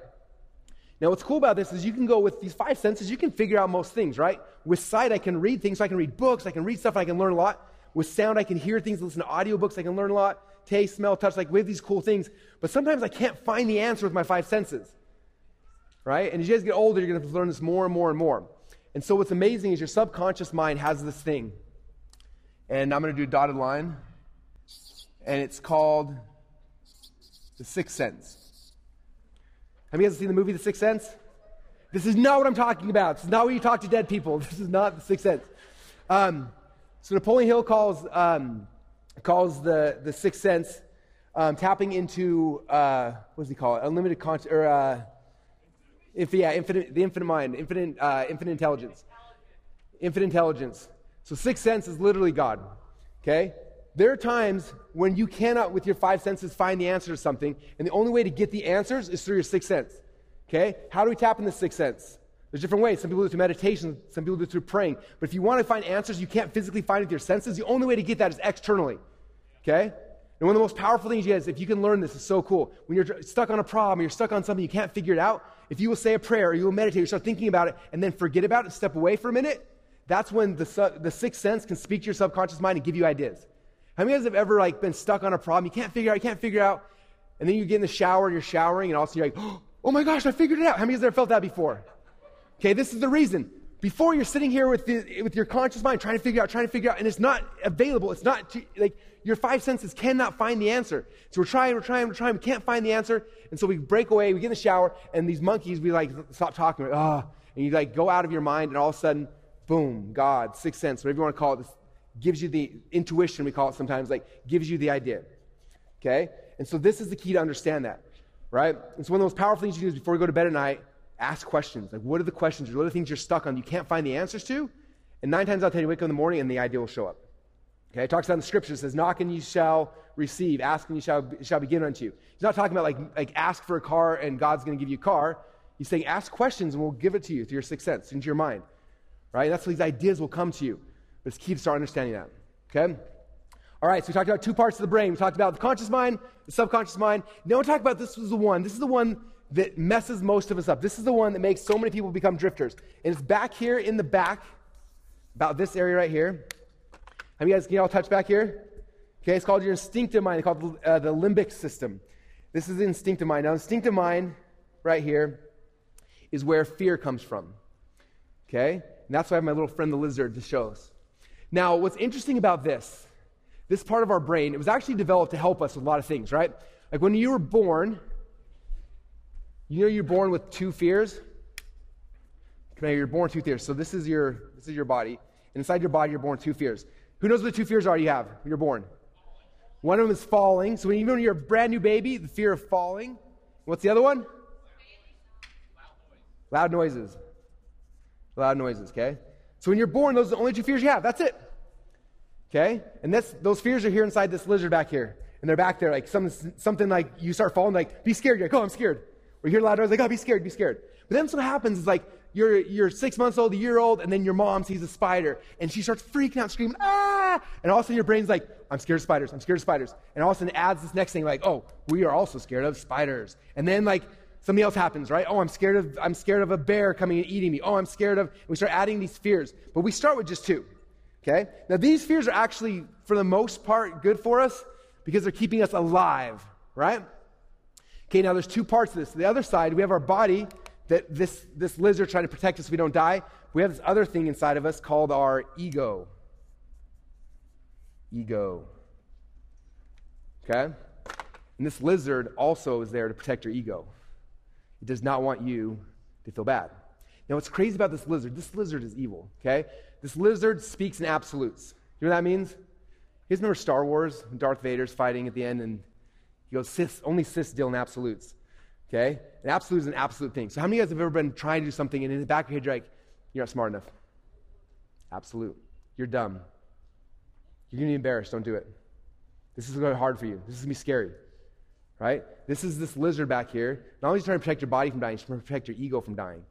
Now, what's cool about this is you can go with these five senses, you can figure out most things, right? With sight, I can read things, so I can read books, I can read stuff, I can learn a lot. With sound, I can hear things, listen to audiobooks, I can learn a lot. Taste, smell, touch, like we have these cool things. But sometimes I can't find the answer with my five senses, right? And as you guys get older, you're going to learn this more and more and more. And so what's amazing is your subconscious mind has this thing. And I'm going to do a dotted line. And it's called the sixth sense. Have you guys seen the movie The Sixth Sense? This is not what I'm talking about. This is not where you talk to dead people. This is not The Sixth Sense. Um, so Napoleon Hill calls, um, calls the, the Sixth Sense um, tapping into, uh, what does he call it? Unlimited conscious, or, uh, yeah, infinite, the infinite mind, infinite, uh, infinite intelligence. Infinite intelligence. So Sixth Sense is literally God. Okay? There are times when you cannot, with your five senses, find the answer to something, and the only way to get the answers is through your sixth sense. Okay? How do we tap in the sixth sense? There's different ways. Some people do it through meditation, some people do it through praying. But if you want to find answers you can't physically find with your senses, the only way to get that is externally. Okay? And one of the most powerful things you guys, if you can learn this, is so cool. When you're stuck on a problem, you're stuck on something you can't figure it out, if you will say a prayer or you will meditate, you start thinking about it, and then forget about it, step away for a minute, that's when the, the sixth sense can speak to your subconscious mind and give you ideas. How many of you guys have ever like been stuck on a problem? You can't figure out, you can't figure out, and then you get in the shower and you're showering, and all of a sudden you're like, oh my gosh, I figured it out. How many of you have ever felt that before? Okay, this is the reason. Before you're sitting here with, the, with your conscious mind trying to figure out, trying to figure out, and it's not available. It's not, like, your five senses cannot find the answer. So we're trying, we're trying, we're trying, we can't find the answer. And so we break away, we get in the shower, and these monkeys, we like stop talking, like, oh, and you like go out of your mind, and all of a sudden, boom, God, sixth sense, whatever you want to call it, this gives you the intuition, we call it sometimes, like gives you the idea. Okay? And so this is the key to understand that, right? It's one of the most powerful things you do is before you go to bed at night, ask questions. Like, what are the questions? What are the things you're stuck on you can't find the answers to? And nine times out of ten, you wake up in the morning and the idea will show up. Okay, it talks about in the scripture, it says, knock and you shall receive, ask and you shall, shall be given unto you. He's not talking about like, like ask for a car and God's going to give you a car. He's saying ask questions and we'll give it to you through your sixth sense, into your mind. Right? And that's what these ideas will come to you. But it's key to start understanding that. Okay? All right, so we talked about two parts of the brain. We talked about the conscious mind, the subconscious mind. Now we'll talk about this was the one. This is the one that messes most of us up. This is the one that makes so many people become drifters. And it's back here in the back, about this area right here. Have you guys, can you all touch back here? Okay, it's called your instinctive mind. It's called uh, the limbic system. This is the instinctive mind. Now, instinctive mind, right here, is where fear comes from. Okay? And that's why I have my little friend the lizard to show us. Now, what's interesting about this, this part of our brain, it was actually developed to help us with a lot of things, right? Like when you were born, you know you're born with two fears? Okay, you're born with two fears. So this is your this is your body. And inside your body, you're born two fears. Who knows what the two fears are you have when you're born? One of them is falling. So when, even when you're a brand new baby, the fear of falling. What's the other one? Loud noises. Loud noises, okay? So when you're born, those are the only two fears you have. That's it. Okay? And that's, those fears are here inside this lizard back here. And they're back there, like some, something like you start falling, like, be scared. You're like, oh, I'm scared. Or you hear loud noise, like, oh, be scared, be scared. But then what happens is like, you're, you're six months old, a year old, and then your mom sees a spider, and she starts freaking out, screaming, ah! And all of a sudden your brain's like, I'm scared of spiders, I'm scared of spiders. And all of a sudden adds this next thing, like, oh, we are also scared of spiders. And then like, something else happens, right? Oh, I'm scared of, I'm scared of a bear coming and eating me. Oh, I'm scared of, we start adding these fears. But we start with just two. Okay? Now, these fears are actually, for the most part, good for us because they're keeping us alive, right? Okay, now there's two parts of this. The other side, we have our body that this, this lizard trying to protect us so we don't die. We have this other thing inside of us called our ego. Ego. Okay? And this lizard also is there to protect your ego. It does not want you to feel bad. Now, what's crazy about this lizard, this lizard is evil, okay? This lizard speaks in absolutes. You know what that means? You guys remember Star Wars? Darth Vader's fighting at the end, and he goes, Sith, only Sith deal in absolutes. Okay? An absolute is an absolute thing. So, how many of you guys have ever been trying to do something, and in the back of your head, you're like, You're not smart enough? Absolute. You're dumb. You're to be embarrassed. Don't do it. This is to be hard for you. This is to be scary. right? This is this lizard back here. Not only is he trying to protect your body from dying, he's trying to protect your ego from dying.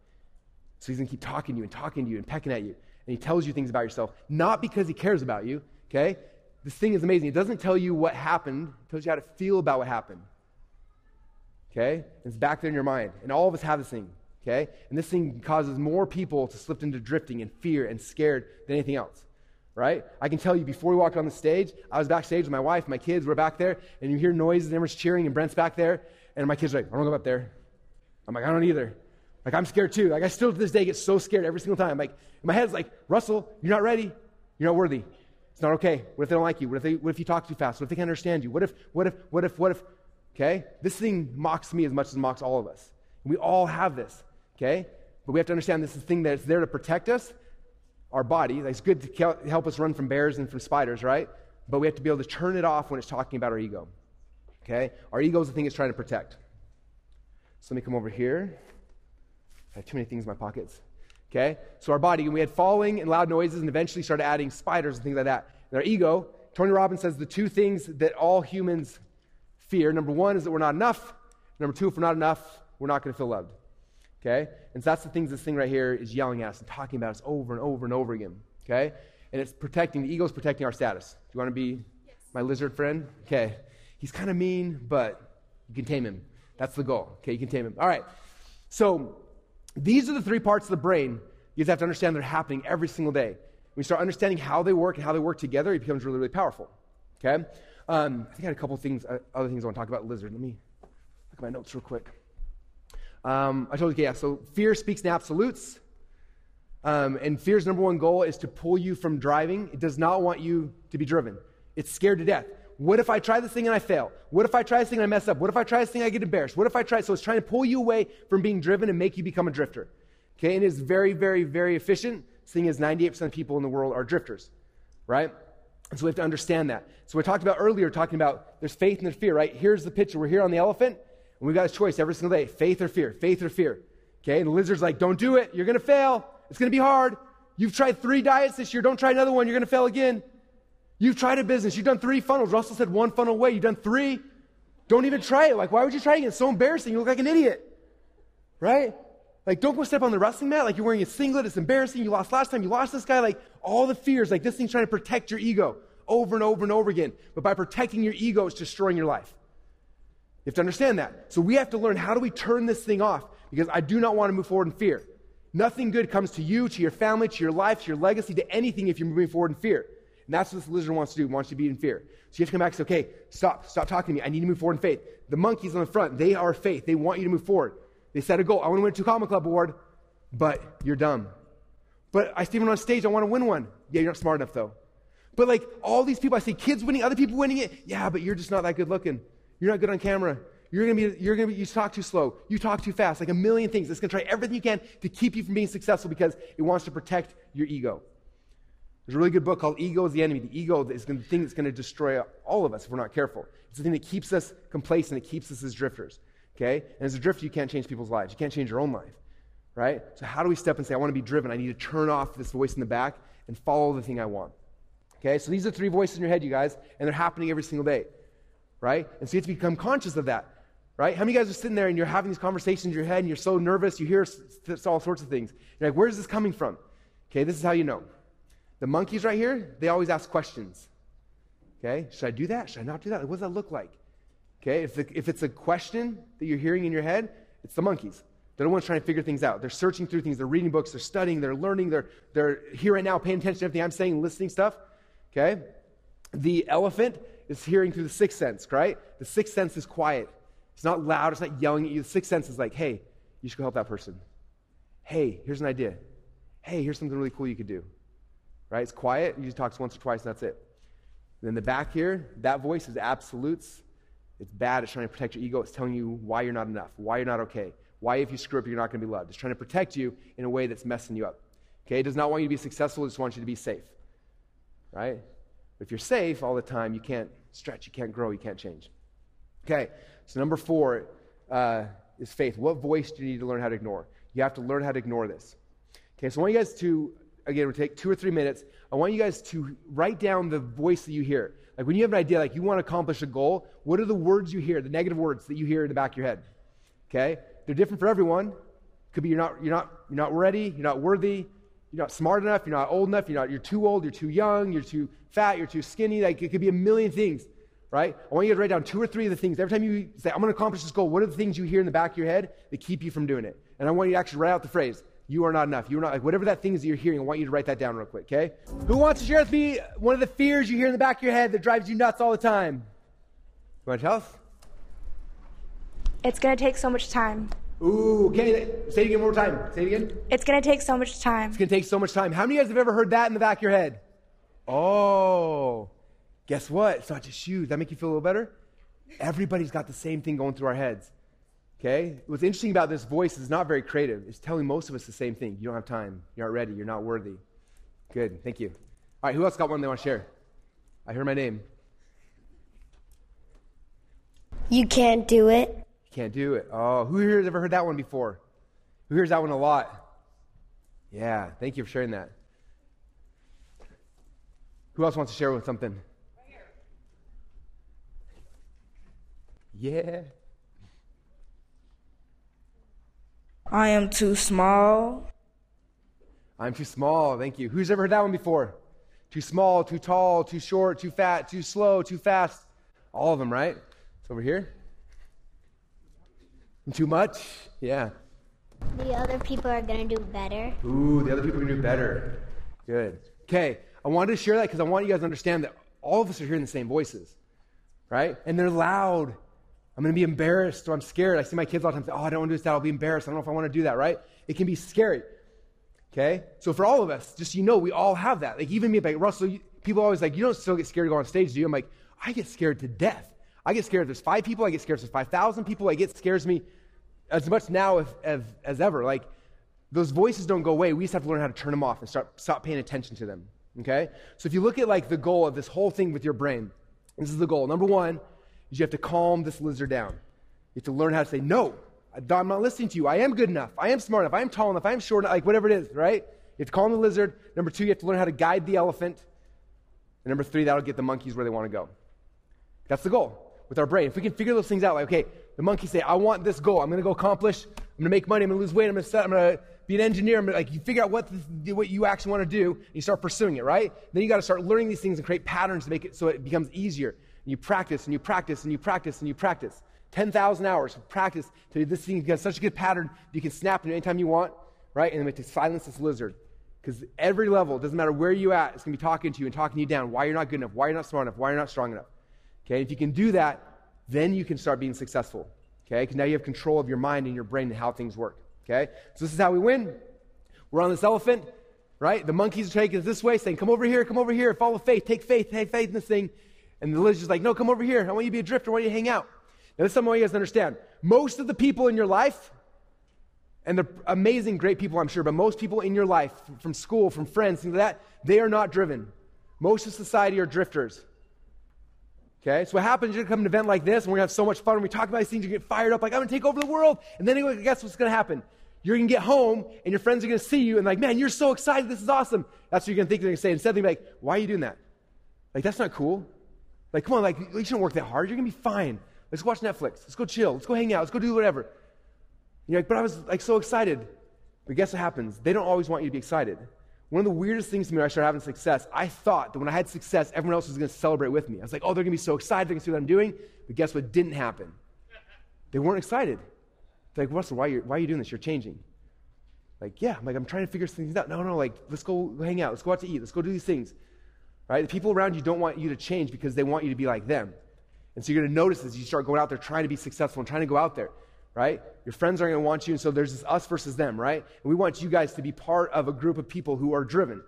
So he's to keep talking to you and talking to you and pecking at you. And he tells you things about yourself, not because he cares about you, okay? This thing is amazing. It doesn't tell you what happened, it tells you how to feel about what happened. Okay? It's back there in your mind. And all of us have this thing. Okay? And this thing causes more people to slip into drifting and fear and scared than anything else. Right? I can tell you before we walked on the stage, I was backstage with my wife, my kids were back there, and you hear noises, and everyone's cheering, and Brent's back there, and my kids are like, I don't go up there. I'm like, I don't either. Like, I'm scared too. Like, I still to this day get so scared every single time. Like, my head's like, Russell, you're not ready. You're not worthy. It's not okay. What if they don't like you? What if, they, what if you talk too fast? What if they can't understand you? What if, what if, what if, what if? Okay? This thing mocks me as much as it mocks all of us. We all have this. Okay? But we have to understand this is a thing that's there to protect us, our body. It's good to help us run from bears and from spiders, right? But we have to be able to turn it off when it's talking about our ego. Okay? Our ego is the thing it's trying to protect. So let me come over here. I have too many things in my pockets. Okay? So our body, and we had falling and loud noises and eventually started adding spiders and things like that. And our ego, Tony Robbins says the two things that all humans fear number one is that we're not enough. Number two, if we're not enough, we're not going to feel loved. Okay? And so that's the things this thing right here is yelling at us and talking about us over and over and over again. Okay? And it's protecting, the ego is protecting our status. Do you want to be yes. my lizard friend? Okay. He's kind of mean, but you can tame him. That's the goal. Okay, you can tame him. All right. So these are the three parts of the brain you have to understand they're happening every single day. When you start understanding how they work and how they work together, it becomes really, really powerful. Okay? Um, I think I had a couple things, uh, other things I want to talk about lizard. Let me look at my notes real quick. Um, I told you, yeah, so fear speaks in absolutes. Um, and fear's number one goal is to pull you from driving. It does not want you to be driven. It's scared to death. What if I try this thing and I fail? What if I try this thing and I mess up? What if I try this thing and I get embarrassed? What if I try? So it's trying to pull you away from being driven and make you become a drifter. Okay, and it's very, very, very efficient, seeing as 98% of people in the world are drifters, right? And so we have to understand that. So we talked about earlier, talking about there's faith and there's fear, right? Here's the picture. We're here on the elephant, and we've got a choice every single day faith or fear, faith or fear. Okay, and the lizard's like, don't do it. You're going to fail. It's going to be hard. You've tried three diets this year. Don't try another one. You're going to fail again. You've tried a business. You've done three funnels. Russell said one funnel away. You've done three. Don't even try it. Like, why would you try it? It's so embarrassing. You look like an idiot. Right? Like, don't go step on the wrestling mat. Like, you're wearing a singlet. It's embarrassing. You lost last time. You lost this guy. Like, all the fears. Like, this thing's trying to protect your ego over and over and over again. But by protecting your ego, it's destroying your life. You have to understand that. So we have to learn how do we turn this thing off? Because I do not want to move forward in fear. Nothing good comes to you, to your family, to your life, to your legacy, to anything if you're moving forward in fear. And that's what this lizard wants to do, wants you to be in fear. So you have to come back and say, okay, stop, stop talking to me. I need to move forward in faith. The monkeys on the front, they are faith. They want you to move forward. They set a goal. I want to win a two comma club award, but you're dumb. But I see one on stage, I want to win one. Yeah, you're not smart enough though. But like all these people, I see kids winning, other people winning it. Yeah, but you're just not that good looking. You're not good on camera. You're gonna be, you're gonna be, you talk too slow. You talk too fast. Like a million things. It's gonna try everything you can to keep you from being successful because it wants to protect your ego. There's a really good book called Ego is the Enemy. The ego is the thing that's going to destroy all of us if we're not careful. It's the thing that keeps us complacent. It keeps us as drifters. Okay? And as a drifter, you can't change people's lives. You can't change your own life. Right? So how do we step and say, I want to be driven. I need to turn off this voice in the back and follow the thing I want. Okay? So these are three voices in your head, you guys, and they're happening every single day. Right? And so you have to become conscious of that. Right? How many guys are sitting there and you're having these conversations in your head and you're so nervous, you hear all sorts of things. You're like, where's this coming from? Okay, this is how you know. The monkeys right here, they always ask questions. Okay, should I do that? Should I not do that? What does that look like? Okay, if, the, if it's a question that you're hearing in your head, it's the monkeys. They're the ones trying to figure things out. They're searching through things. They're reading books. They're studying. They're learning. They're, they're here right now paying attention to everything I'm saying, listening stuff. Okay? The elephant is hearing through the sixth sense, right? The sixth sense is quiet. It's not loud. It's not yelling at you. The sixth sense is like, hey, you should go help that person. Hey, here's an idea. Hey, here's something really cool you could do right? It's quiet. You talks once or twice, and that's it. Then the back here, that voice is absolutes. It's bad. It's trying to protect your ego. It's telling you why you're not enough, why you're not okay, why if you screw up, you're not going to be loved. It's trying to protect you in a way that's messing you up. Okay? It does not want you to be successful. It just wants you to be safe, right? But if you're safe all the time, you can't stretch, you can't grow, you can't change. Okay, so number four uh, is faith. What voice do you need to learn how to ignore? You have to learn how to ignore this. Okay, so I want you guys to again, we'll take two or three minutes. I want you guys to write down the voice that you hear. Like when you have an idea, like you want to accomplish a goal, what are the words you hear, the negative words that you hear in the back of your head? Okay? They're different for everyone. Could be you're not, you're not, you're not ready, you're not worthy, you're not smart enough, you're not old enough, you're not, you're too old, you're too young, you're too fat, you're too skinny. Like it could be a million things, right? I want you to write down two or three of the things. Every time you say, I'm going to accomplish this goal, what are the things you hear in the back of your head that keep you from doing it? And I want you to actually write out the phrase, you are not enough. You are not, like, whatever that thing is that you're hearing, I want you to write that down real quick, okay? Who wants to share with me one of the fears you hear in the back of your head that drives you nuts all the time? You want to tell us? It's gonna take so much time. Ooh, okay. Say it again one more time. Say it again. It's gonna take so much time. It's going to take so much time. How many of you guys have ever heard that in the back of your head? Oh, guess what? It's not just you. Does that make you feel a little better? Everybody's got the same thing going through our heads. Okay? What's interesting about this voice is not very creative. It's telling most of us the same thing. You don't have time. You're not ready. You're not worthy. Good. Thank you. All right, who else got one they want to share? I hear my name. You can't do it. You can't do it. Oh, who here has ever heard that one before? Who hears that one a lot? Yeah, thank you for sharing that. Who else wants to share with something? Yeah. I am too small. I'm too small. Thank you. Who's ever heard that one before? Too small, too tall, too short, too fat, too slow, too fast. All of them, right? It's over here. Too much? Yeah. The other people are going to do better. Ooh, the other people are going to do better. Good. Okay, I wanted to share that because I want you guys to understand that all of us are hearing the same voices, right? And they're loud. I'm going to be embarrassed or I'm scared. I see my kids all the time say, Oh, I don't want to do that. I'll be embarrassed. I don't know if I want to do that, right? It can be scary. Okay? So for all of us, just you know, we all have that. Like even me, like Russell, you, people always like, You don't still get scared to go on stage, do you? I'm like, I get scared to death. I get scared if there's five people. I get scared if there's 5,000 people. Like it scares me as much now as, as, as ever. Like those voices don't go away. We just have to learn how to turn them off and start stop paying attention to them. Okay? So if you look at like the goal of this whole thing with your brain, this is the goal. Number one is you have to calm this lizard down. You have to learn how to say, no, I'm not listening to you. I am good enough. I am smart enough. I am tall enough. I am short enough. Like whatever it is, right? You have to calm the lizard. Number two, you have to learn how to guide the elephant. And number three, that'll get the monkeys where they want to go. That's the goal with our brain. If we can figure those things out, like, okay, the monkeys say, I want this goal. I'm going to go accomplish. I'm going to make money. I'm going to lose weight. I'm going to going to be an engineer. I'm gonna, like, you figure out what, what you actually want to do, and you start pursuing it, right? Then you got to start learning these things and create patterns to make it so it becomes easier. You practice and you practice and you practice and you practice. 10,000 hours of practice till this thing becomes such a good pattern you can snap it anytime you want, right? And then to silence this lizard. Because every level, doesn't matter where you're at, it's going to be talking to you and talking you down. Why you're not good enough, why you're not smart enough, why you're not strong enough. Okay, if you can do that, then you can start being successful. Okay, because now you have control of your mind and your brain and how things work. Okay, so this is how we win. We're on this elephant, right? The monkeys are taking us this way, saying, Come over here, come over here, follow faith, take faith, take faith in this thing. And the lizard's like, No, come over here. I want you to be a drifter, I want you to hang out. Now, this is something you guys understand. Most of the people in your life, and they're amazing, great people, I'm sure, but most people in your life, from school, from friends, things like that, they are not driven. Most of society are drifters. Okay, so what happens? You're gonna come to an event like this, and we're gonna have so much fun. When we talk about these things, you get fired up, like I'm gonna take over the world. And then anyway, guess what's gonna happen? You're gonna get home, and your friends are gonna see you, and like, man, you're so excited. This is awesome. That's what you're gonna think they're gonna say. Instead, they're gonna be like, why are you doing that? Like, that's not cool. Like, come on, like, you shouldn't work that hard. You're gonna be fine. Let's go watch Netflix. Let's go chill. Let's go hang out. Let's go do whatever. And you're like, but I was like so excited. But guess what happens? They don't always want you to be excited. One of the weirdest things to me when I started having success, I thought that when I had success, everyone else was going to celebrate with me. I was like, oh, they're going to be so excited. They're going to see what I'm doing. But guess what didn't happen? They weren't excited. They're like, Russell, why are, you, why are you doing this? You're changing. Like, yeah. I'm like, I'm trying to figure things out. No, no, like, let's go hang out. Let's go out to eat. Let's go do these things. Right? The people around you don't want you to change because they want you to be like them. And so you're going to notice as you start going out there trying to be successful and trying to go out there right? Your friends aren't going to want you, and so there's this us versus them, right? And we want you guys to be part of a group of people who are driven,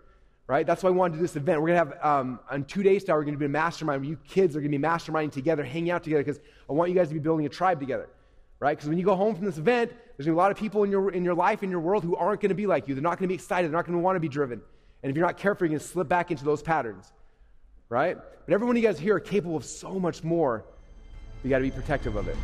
right? That's why we wanted to do this event. We're going to have, um, on two days now, we're going to be a mastermind you kids are going to be masterminding together, hanging out together, because I want you guys to be building a tribe together, right? Because when you go home from this event, there's going to be a lot of people in your, in your life, in your world, who aren't going to be like you. They're not going to be excited. They're not going to want to be driven. And if you're not careful, going to slip back into those patterns, right? But everyone you guys here are capable of so much more. You got to be protective of it.